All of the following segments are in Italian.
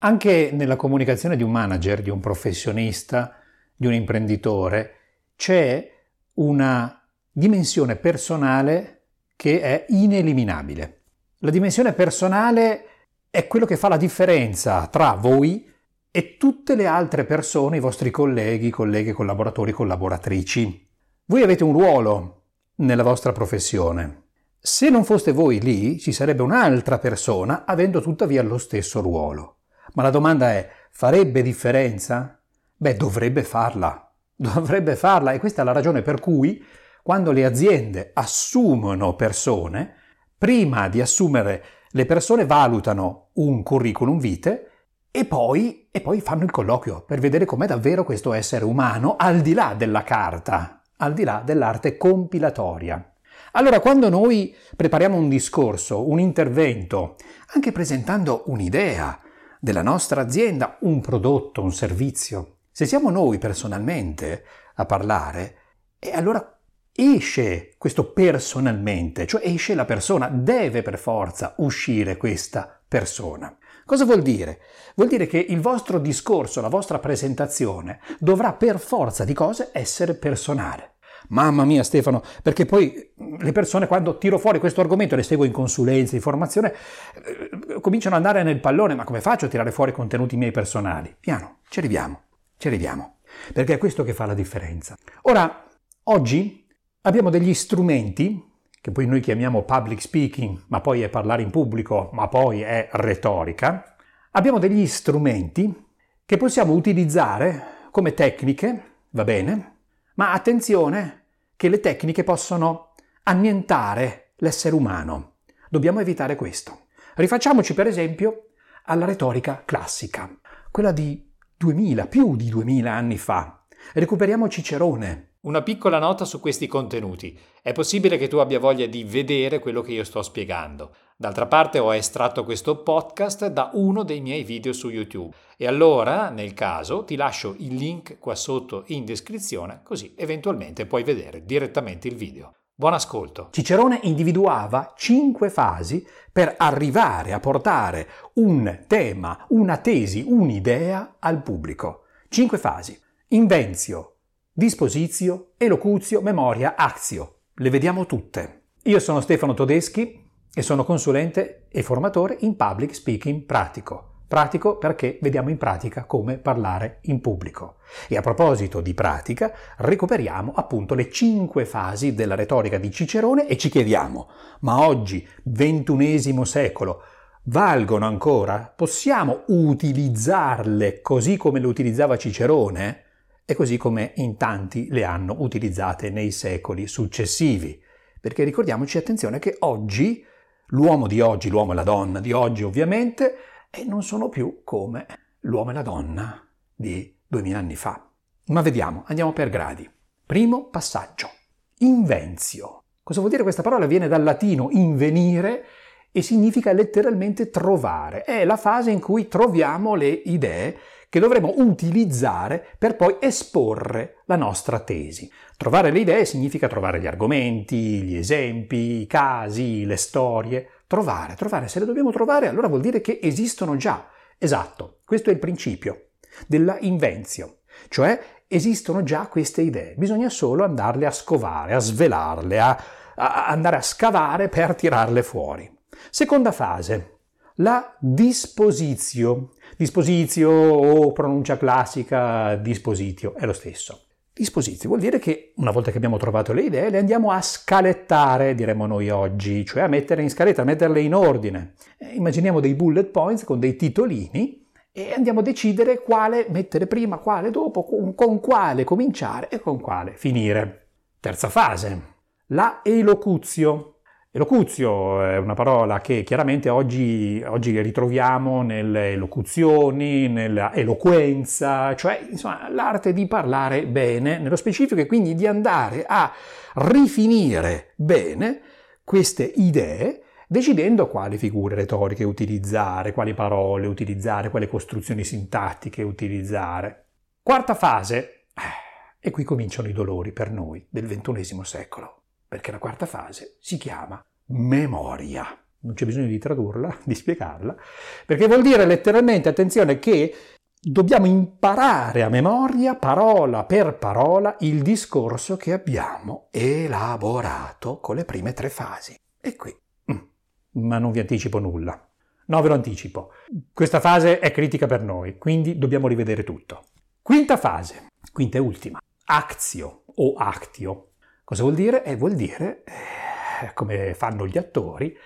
Anche nella comunicazione di un manager, di un professionista, di un imprenditore, c'è una dimensione personale che è ineliminabile. La dimensione personale è quello che fa la differenza tra voi e tutte le altre persone, i vostri colleghi, colleghe, collaboratori, collaboratrici. Voi avete un ruolo nella vostra professione. Se non foste voi lì, ci sarebbe un'altra persona avendo tuttavia lo stesso ruolo. Ma la domanda è, farebbe differenza? Beh, dovrebbe farla. Dovrebbe farla e questa è la ragione per cui quando le aziende assumono persone, prima di assumere le persone valutano un curriculum vitae e poi, e poi fanno il colloquio per vedere com'è davvero questo essere umano al di là della carta, al di là dell'arte compilatoria. Allora, quando noi prepariamo un discorso, un intervento, anche presentando un'idea della nostra azienda, un prodotto, un servizio, se siamo noi personalmente a parlare, e allora esce questo personalmente, cioè esce la persona, deve per forza uscire questa persona. Cosa vuol dire? Vuol dire che il vostro discorso, la vostra presentazione dovrà per forza di cose essere personale. Mamma mia Stefano, perché poi le persone quando tiro fuori questo argomento, le seguo in consulenza, in formazione, eh, cominciano ad andare nel pallone, ma come faccio a tirare fuori contenuti miei personali? Piano, ci arriviamo, ci arriviamo, perché è questo che fa la differenza. Ora, oggi abbiamo degli strumenti che poi noi chiamiamo public speaking, ma poi è parlare in pubblico, ma poi è retorica, abbiamo degli strumenti che possiamo utilizzare come tecniche, va bene, ma attenzione che le tecniche possono annientare l'essere umano. Dobbiamo evitare questo. Rifacciamoci per esempio alla retorica classica, quella di 2000, più di 2000 anni fa. Recuperiamo Cicerone, una piccola nota su questi contenuti. È possibile che tu abbia voglia di vedere quello che io sto spiegando. D'altra parte ho estratto questo podcast da uno dei miei video su YouTube. E allora, nel caso, ti lascio il link qua sotto in descrizione, così eventualmente puoi vedere direttamente il video. Buon ascolto. Cicerone individuava cinque fasi per arrivare a portare un tema, una tesi, un'idea al pubblico. Cinque fasi. Invenzio, disposizio, elocuzio, memoria, azio. Le vediamo tutte. Io sono Stefano Todeschi e sono consulente e formatore in public speaking pratico. Pratico perché vediamo in pratica come parlare in pubblico. E a proposito di pratica, recuperiamo appunto le cinque fasi della retorica di Cicerone e ci chiediamo, ma oggi, ventunesimo secolo, valgono ancora? Possiamo utilizzarle così come le utilizzava Cicerone? e così come in tanti le hanno utilizzate nei secoli successivi. Perché ricordiamoci, attenzione, che oggi, l'uomo di oggi, l'uomo e la donna di oggi ovviamente, eh, non sono più come l'uomo e la donna di duemila anni fa. Ma vediamo, andiamo per gradi. Primo passaggio. Invenzio. Cosa vuol dire questa parola? Viene dal latino invenire e significa letteralmente trovare. È la fase in cui troviamo le idee che dovremo utilizzare per poi esporre la nostra tesi. Trovare le idee significa trovare gli argomenti, gli esempi, i casi, le storie. Trovare, trovare, se le dobbiamo trovare allora vuol dire che esistono già. Esatto, questo è il principio della invenzio, cioè esistono già queste idee, bisogna solo andarle a scovare, a svelarle, a, a andare a scavare per tirarle fuori. Seconda fase, la disposizio. Disposizio o pronuncia classica dispositio è lo stesso. Disposizio vuol dire che una volta che abbiamo trovato le idee le andiamo a scalettare, diremmo noi oggi, cioè a mettere in scaletta, a metterle in ordine. Eh, immaginiamo dei bullet points con dei titolini e andiamo a decidere quale mettere prima, quale dopo, con, con quale cominciare e con quale finire. Terza fase, la elocuzio. Elocuzio è una parola che chiaramente oggi, oggi ritroviamo nelle elocuzioni, nella eloquenza, cioè insomma, l'arte di parlare bene, nello specifico e quindi di andare a rifinire bene queste idee decidendo quali figure retoriche utilizzare, quali parole utilizzare, quali costruzioni sintattiche utilizzare. Quarta fase, eh, e qui cominciano i dolori per noi del XXI secolo perché la quarta fase si chiama memoria. non c'è bisogno di tradurla, di spiegarla, perché vuol dire letteralmente, attenzione, che dobbiamo imparare a memoria, parola per parola, il discorso che abbiamo elaborato con le prime tre fasi. E qui, mm, ma non vi anticipo nulla. No, ve lo anticipo. Questa fase è critica per noi, quindi dobbiamo rivedere tutto. Quinta fase, quinta e ultima, actio o actio. Cosa vuol dire? Eh, vuol dire, eh, come fanno gli attori,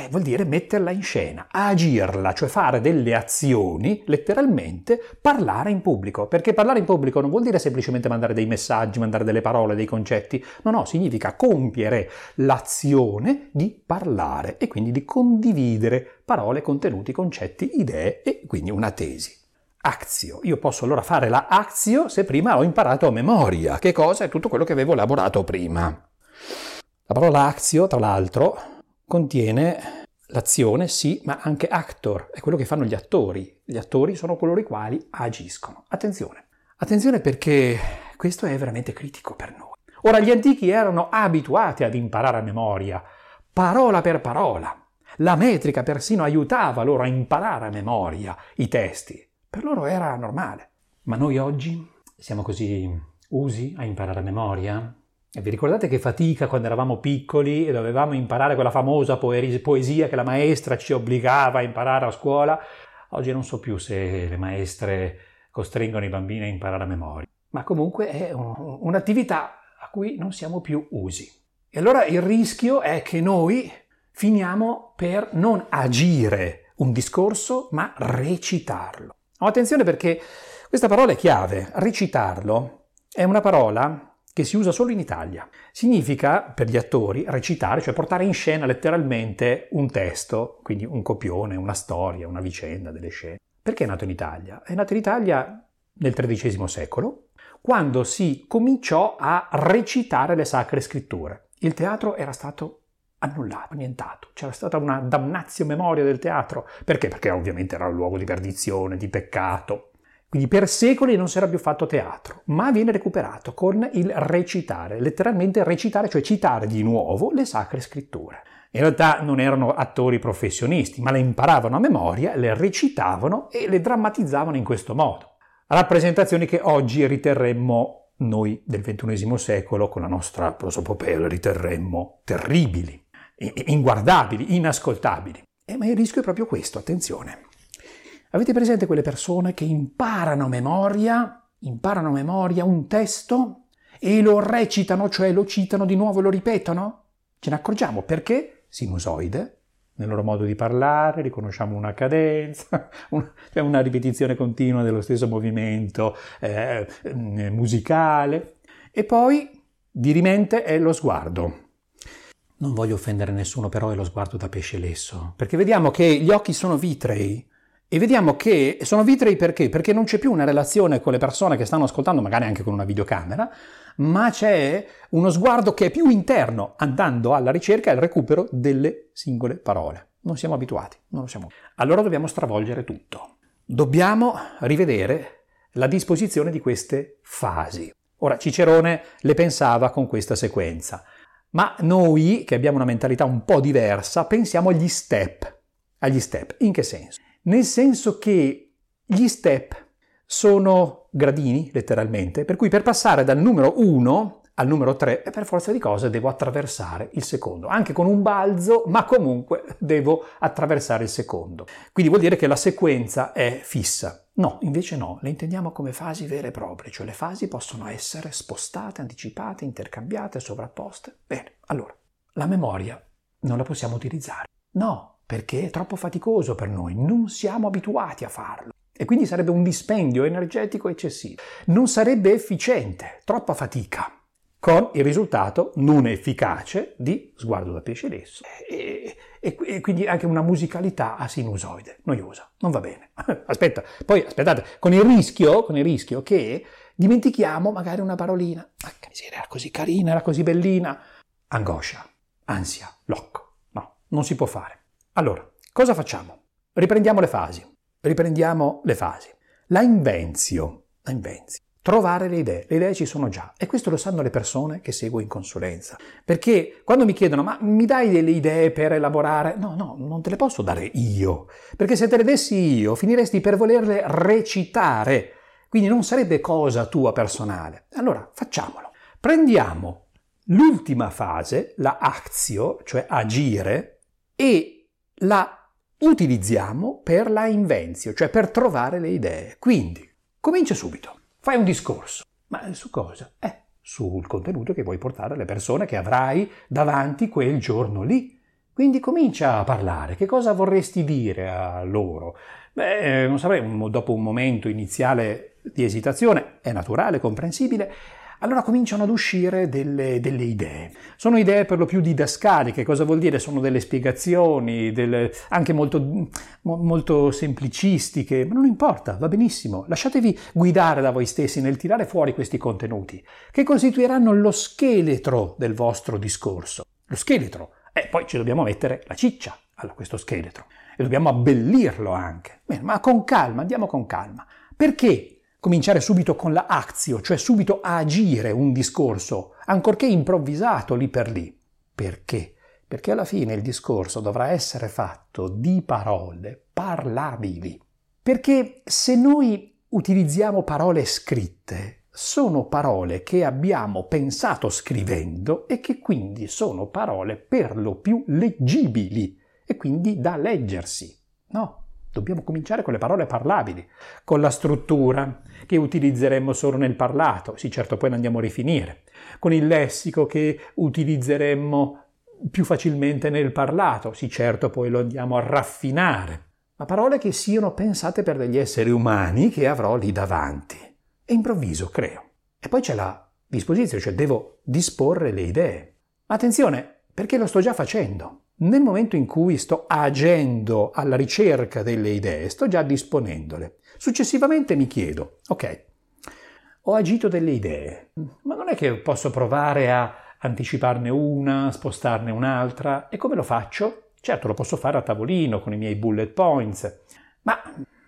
eh, vuol dire metterla in scena, agirla, cioè fare delle azioni, letteralmente parlare in pubblico. Perché parlare in pubblico non vuol dire semplicemente mandare dei messaggi, mandare delle parole, dei concetti. No, no, significa compiere l'azione di parlare e quindi di condividere parole, contenuti, concetti, idee e quindi una tesi. Azio. Io posso allora fare la azio se prima ho imparato a memoria. Che cosa? È tutto quello che avevo elaborato prima. La parola azio, tra l'altro, contiene l'azione, sì, ma anche actor, è quello che fanno gli attori. Gli attori sono coloro i quali agiscono. Attenzione, attenzione perché questo è veramente critico per noi. Ora, gli antichi erano abituati ad imparare a memoria, parola per parola. La metrica persino aiutava loro a imparare a memoria i testi. Per loro era normale. Ma noi oggi siamo così usi a imparare a memoria? E vi ricordate che fatica quando eravamo piccoli e dovevamo imparare quella famosa poesia che la maestra ci obbligava a imparare a scuola? Oggi non so più se le maestre costringono i bambini a imparare a memoria, ma comunque è un, un'attività a cui non siamo più usi. E allora il rischio è che noi finiamo per non agire un discorso, ma recitarlo. Oh, attenzione perché questa parola è chiave, recitarlo è una parola che si usa solo in Italia. Significa, per gli attori, recitare, cioè portare in scena letteralmente un testo, quindi un copione, una storia, una vicenda delle scene. Perché è nato in Italia? È nato in Italia nel XIII secolo, quando si cominciò a recitare le sacre scritture. Il teatro era stato annullato, annientato. C'era stata una damnazio memoria del teatro. Perché? Perché ovviamente era un luogo di perdizione, di peccato. Quindi per secoli non si era più fatto teatro, ma viene recuperato con il recitare, letteralmente recitare, cioè citare di nuovo le sacre scritture. In realtà non erano attori professionisti, ma le imparavano a memoria, le recitavano e le drammatizzavano in questo modo. Rappresentazioni che oggi riterremmo noi del XXI secolo, con la nostra prosopopea, riterremmo terribili, inguardabili, inascoltabili. Eh, ma il rischio è proprio questo, attenzione. Avete presente quelle persone che imparano a memoria, imparano a memoria un testo e lo recitano, cioè lo citano di nuovo e lo ripetono? Ce ne accorgiamo perché? Sinusoide, nel loro modo di parlare, riconosciamo una cadenza, una, una ripetizione continua dello stesso movimento eh, musicale. E poi, di rimente, è lo sguardo. Non voglio offendere nessuno, però è lo sguardo da pesce lesso, perché vediamo che gli occhi sono vitrei, e vediamo che sono vitrei perché? Perché non c'è più una relazione con le persone che stanno ascoltando, magari anche con una videocamera, ma c'è uno sguardo che è più interno, andando alla ricerca e al recupero delle singole parole. Non siamo abituati, non lo siamo. Allora dobbiamo stravolgere tutto. Dobbiamo rivedere la disposizione di queste fasi. Ora, Cicerone le pensava con questa sequenza, ma noi, che abbiamo una mentalità un po' diversa, pensiamo agli step. Agli step. In che senso? Nel senso che gli step sono gradini, letteralmente, per cui per passare dal numero 1 al numero 3 per forza di cose devo attraversare il secondo, anche con un balzo, ma comunque devo attraversare il secondo. Quindi vuol dire che la sequenza è fissa. No, invece no, le intendiamo come fasi vere e proprie, cioè le fasi possono essere spostate, anticipate, intercambiate, sovrapposte. Bene, allora, la memoria non la possiamo utilizzare. No, perché è troppo faticoso per noi, non siamo abituati a farlo. E quindi sarebbe un dispendio energetico eccessivo. Non sarebbe efficiente, troppa fatica, con il risultato non efficace di sguardo da pesce lesso e, e, e, quindi anche una musicalità a sinusoide, noiosa, non va bene. Aspetta, poi aspettate, con il rischio, con il rischio che dimentichiamo magari una parolina. Ah, che miseria, era così carina, era così bellina. Angoscia, ansia, blocco. No, non si può fare. Allora, cosa facciamo? Riprendiamo le fasi. Riprendiamo le fasi. La invenzio. La invenzio. trovare le idee. Le idee ci sono già e questo lo sanno le persone che seguo in consulenza. Perché quando mi chiedono ma mi dai delle idee per elaborare? No, no, non te le posso dare io. Perché se te le dessi io finiresti per volerle recitare. Quindi non sarebbe cosa tua personale. Allora facciamolo. Prendiamo l'ultima fase, la azio, cioè agire, e la utilizziamo per la invenzio, cioè per trovare le idee. Quindi, comincia subito. Fai un discorso. Ma su cosa? Eh, sul contenuto che vuoi portare alle persone che avrai davanti quel giorno lì. Quindi comincia a parlare. Che cosa vorresti dire a loro? Beh, non saprei, dopo un momento iniziale di esitazione, è naturale, comprensibile, allora cominciano ad uscire delle, delle, idee. Sono idee per lo più didascaliche, cosa vuol dire? Sono delle spiegazioni, delle, anche molto, molto semplicistiche, ma non importa, va benissimo. Lasciatevi guidare da voi stessi nel tirare fuori questi contenuti, che costituiranno lo scheletro del vostro discorso. Lo scheletro. E poi ci dobbiamo mettere la ciccia a questo scheletro. E dobbiamo abbellirlo anche. Bene, ma con calma, andiamo con calma. Perché cominciare subito con la azio, cioè subito a agire un discorso, ancorché improvvisato lì per lì. Perché? Perché alla fine il discorso dovrà essere fatto di parole parlabili. Perché se noi utilizziamo parole scritte, sono parole che abbiamo pensato scrivendo e che quindi sono parole per lo più leggibili e quindi da leggersi. No, Dobbiamo cominciare con le parole parlabili, con la struttura che utilizzeremo solo nel parlato, sì certo poi ne andiamo a rifinire, con il lessico che utilizzeremo più facilmente nel parlato, sì certo poi lo andiamo a raffinare, ma parole che siano pensate per degli esseri umani che avrò lì davanti. E improvviso creo. E poi c'è la disposizione, cioè devo disporre le idee. Ma attenzione, perché lo sto già facendo. Nel momento in cui sto agendo alla ricerca delle idee, sto già disponendole. Successivamente mi chiedo, ok, ho agito delle idee, ma non è che posso provare a anticiparne una, spostarne un'altra? E come lo faccio? Certo, lo posso fare a tavolino con i miei bullet points, ma,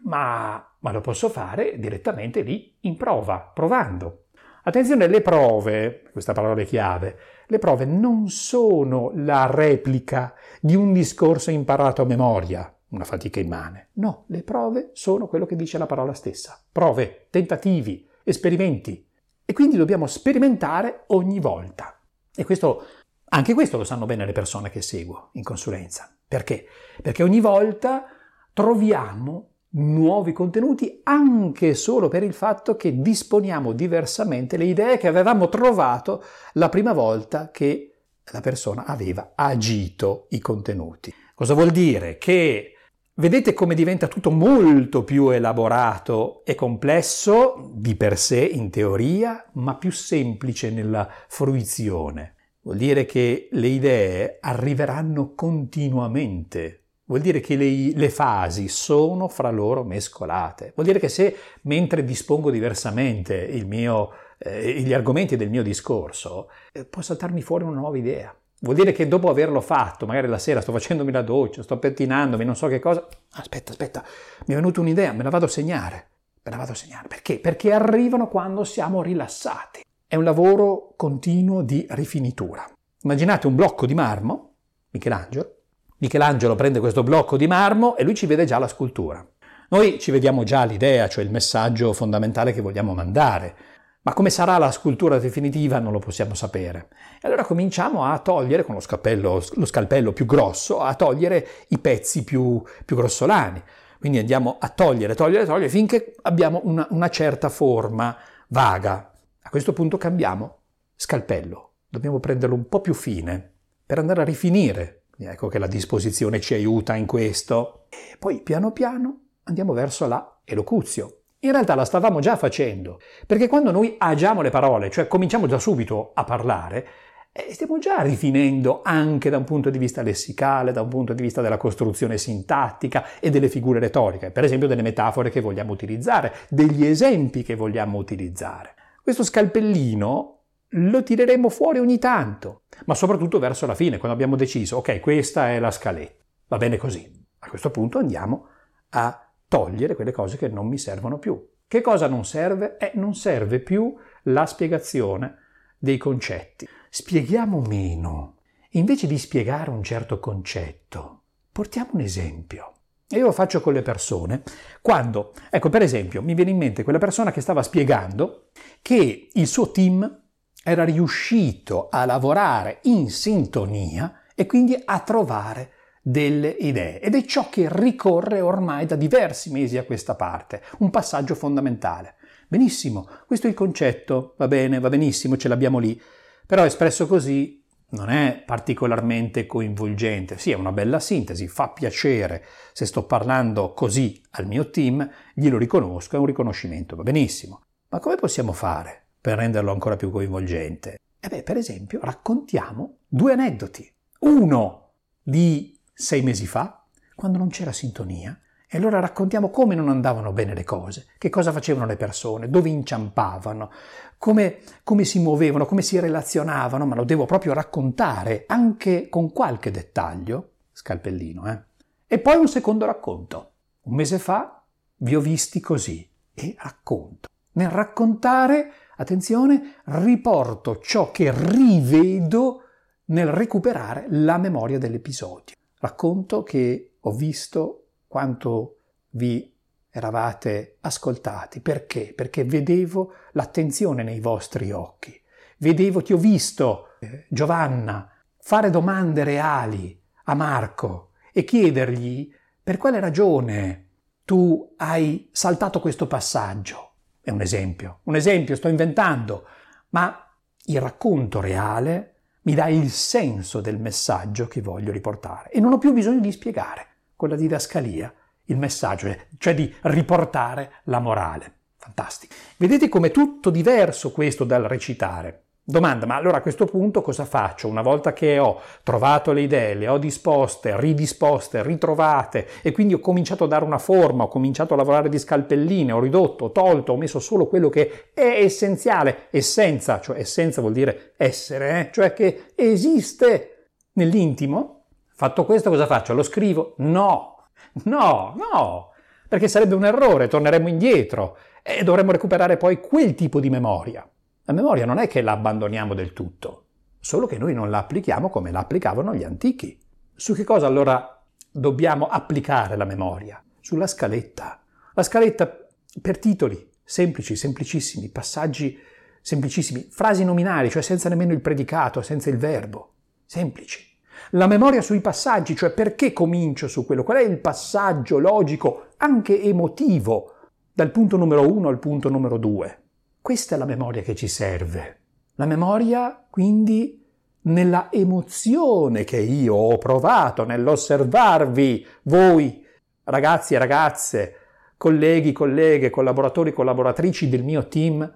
ma, ma lo posso fare direttamente lì in prova, provando. Attenzione, le prove, questa parola è chiave, le prove non sono la replica di un discorso imparato a memoria, una fatica immane. No, le prove sono quello che dice la parola stessa. Prove, tentativi, esperimenti. E quindi dobbiamo sperimentare ogni volta. E questo, anche questo lo sanno bene le persone che seguo in consulenza. Perché? Perché ogni volta troviamo nuovi contenuti anche solo per il fatto che disponiamo diversamente le idee che avevamo trovato la prima volta che la persona aveva agito i contenuti. Cosa vuol dire? Che vedete come diventa tutto molto più elaborato e complesso di per sé in teoria, ma più semplice nella fruizione. Vuol dire che le idee arriveranno continuamente vuol dire che le, le, fasi sono fra loro mescolate. Vuol dire che se mentre dispongo diversamente mio, eh, gli argomenti del mio discorso, eh, può saltarmi fuori una nuova idea. Vuol dire che dopo averlo fatto, magari la sera sto facendomi la doccia, sto pettinandomi, non so che cosa, aspetta, aspetta, mi è venuta un'idea, me la vado a segnare. Me la vado a segnare. Perché? Perché arrivano quando siamo rilassati. È un lavoro continuo di rifinitura. Immaginate un blocco di marmo, Michelangelo, Michelangelo prende questo blocco di marmo e lui ci vede già la scultura. Noi ci vediamo già l'idea, cioè il messaggio fondamentale che vogliamo mandare, ma come sarà la scultura definitiva non lo possiamo sapere. E allora cominciamo a togliere con lo scalpello, lo scalpello più grosso, a togliere i pezzi più, più grossolani. Quindi andiamo a togliere, togliere, togliere finché abbiamo una, una certa forma vaga. A questo punto cambiamo scalpello. Dobbiamo prenderlo un po' più fine per andare a rifinire Ecco che la disposizione ci aiuta in questo. E poi piano piano andiamo verso la elocuzio. In realtà la stavamo già facendo, perché quando noi agiamo le parole, cioè cominciamo da subito a parlare, eh, stiamo già rifinendo anche da un punto di vista lessicale, da un punto di vista della costruzione sintattica e delle figure retoriche, per esempio delle metafore che vogliamo utilizzare, degli esempi che vogliamo utilizzare. Questo scalpellino lo tireremo fuori ogni tanto, ma soprattutto verso la fine, quando abbiamo deciso, ok, questa è la scaletta, va bene così. A questo punto andiamo a togliere quelle cose che non mi servono più. Che cosa non serve? Eh, non serve più la spiegazione dei concetti. Spieghiamo meno. Invece di spiegare un certo concetto, portiamo un esempio. E io lo faccio con le persone quando, ecco per esempio, mi viene in mente quella persona che stava spiegando che il suo team era riuscito a lavorare in sintonia e quindi a trovare delle idee. Ed è ciò che ricorre ormai da diversi mesi a questa parte, un passaggio fondamentale. Benissimo, questo è il concetto, va bene, va benissimo, ce l'abbiamo lì, però espresso così non è particolarmente coinvolgente. Sì, è una bella sintesi, fa piacere. Se sto parlando così al mio team, glielo riconosco, è un riconoscimento, va benissimo. Ma come possiamo fare per renderlo ancora più coinvolgente? E beh, per esempio, raccontiamo due aneddoti. Uno di sei mesi fa, quando non c'era sintonia, e allora raccontiamo come non andavano bene le cose, che cosa facevano le persone, dove inciampavano, come, come, si muovevano, come si relazionavano, ma lo devo proprio raccontare anche con qualche dettaglio, scalpellino, eh? E poi un secondo racconto. Un mese fa vi ho visti così e racconto. Nel raccontare, attenzione, riporto ciò che rivedo nel recuperare la memoria dell'episodio. Racconto che ho visto quanto vi eravate ascoltati. Perché? Perché vedevo l'attenzione nei vostri occhi. Vedevo, ti ho visto, eh, Giovanna, fare domande reali a Marco e chiedergli per quale ragione tu hai saltato questo passaggio. È un esempio, un esempio, sto inventando, ma il racconto reale mi dà il senso del messaggio che voglio riportare e non ho più bisogno di spiegare con la didascalia il messaggio, cioè di riportare la morale. Fantastico. Vedete com'è tutto diverso questo dal recitare. Domanda, ma allora a questo punto cosa faccio? Una volta che ho trovato le idee, le ho disposte, ridisposte, ritrovate e quindi ho cominciato a dare una forma, ho cominciato a lavorare di scalpelline, ho ridotto, ho tolto, ho messo solo quello che è essenziale, essenza, cioè essenza vuol dire essere, eh? cioè che esiste nell'intimo, Fatto questo cosa faccio? Lo scrivo? No, no, no, perché sarebbe un errore, torneremmo indietro e dovremmo recuperare poi quel tipo di memoria. La memoria non è che la abbandoniamo del tutto, solo che noi non la applichiamo come la applicavano gli antichi. Su che cosa allora dobbiamo applicare la memoria? Sulla scaletta. La scaletta per titoli, semplici, semplicissimi, passaggi semplicissimi, frasi nominali, cioè senza nemmeno il predicato, senza il verbo, semplici. La memoria sui passaggi, cioè perché comincio su quello, qual è il passaggio logico, anche emotivo, dal punto numero uno al punto numero due. Questa è la memoria che ci serve. La memoria, quindi, nella emozione che io ho provato nell'osservarvi, voi, ragazzi e ragazze, colleghi, colleghe, collaboratori, collaboratrici del mio team,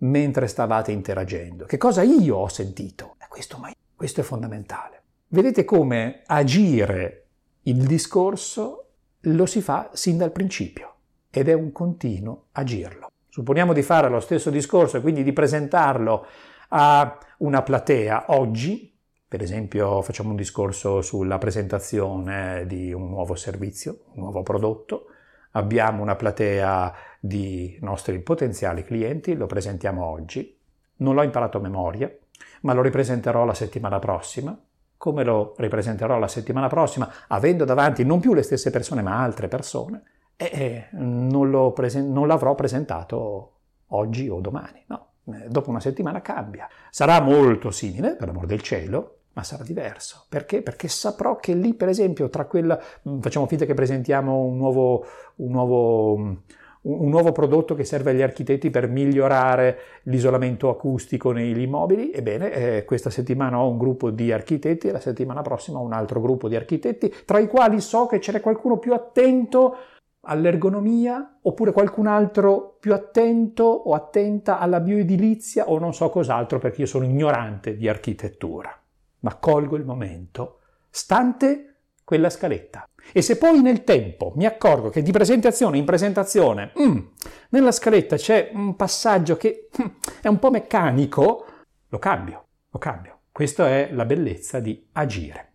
mentre stavate interagendo. Che cosa io ho sentito? Questo, questo è fondamentale. Vedete come agire il discorso lo si fa sin dal principio ed è un continuo agirlo. Supponiamo di fare lo stesso discorso e quindi di presentarlo a una platea. Oggi, per esempio facciamo un discorso sulla presentazione di un nuovo servizio, un nuovo prodotto, abbiamo una platea di nostri potenziali clienti, lo presentiamo oggi, non l'ho imparato a memoria, ma lo ripresenterò la settimana prossima. Come lo ripresenterò la settimana prossima, avendo davanti non più le stesse persone ma altre persone, e non, presen- non l'avrò presentato oggi o domani, no. Eh, dopo una settimana cambia. Sarà molto simile, per l'amor del cielo, ma sarà diverso. Perché? Perché saprò che lì, per esempio, tra quella... facciamo finta che presentiamo un nuovo, un nuovo un nuovo prodotto che serve agli architetti per migliorare l'isolamento acustico negli immobili. Ebbene, eh, questa settimana ho un gruppo di architetti e la settimana prossima un altro gruppo di architetti, tra i quali so che c'è qualcuno più attento all'ergonomia oppure qualcun altro più attento o attenta alla bioedilizia o non so cos'altro perché io sono ignorante di architettura. Ma colgo il momento, stante quella scaletta. E se poi nel tempo mi accorgo che di presentazione in presentazione mm, nella scaletta c'è un passaggio che mm, è un po' meccanico, lo cambio, lo cambio. Questa è la bellezza di agire.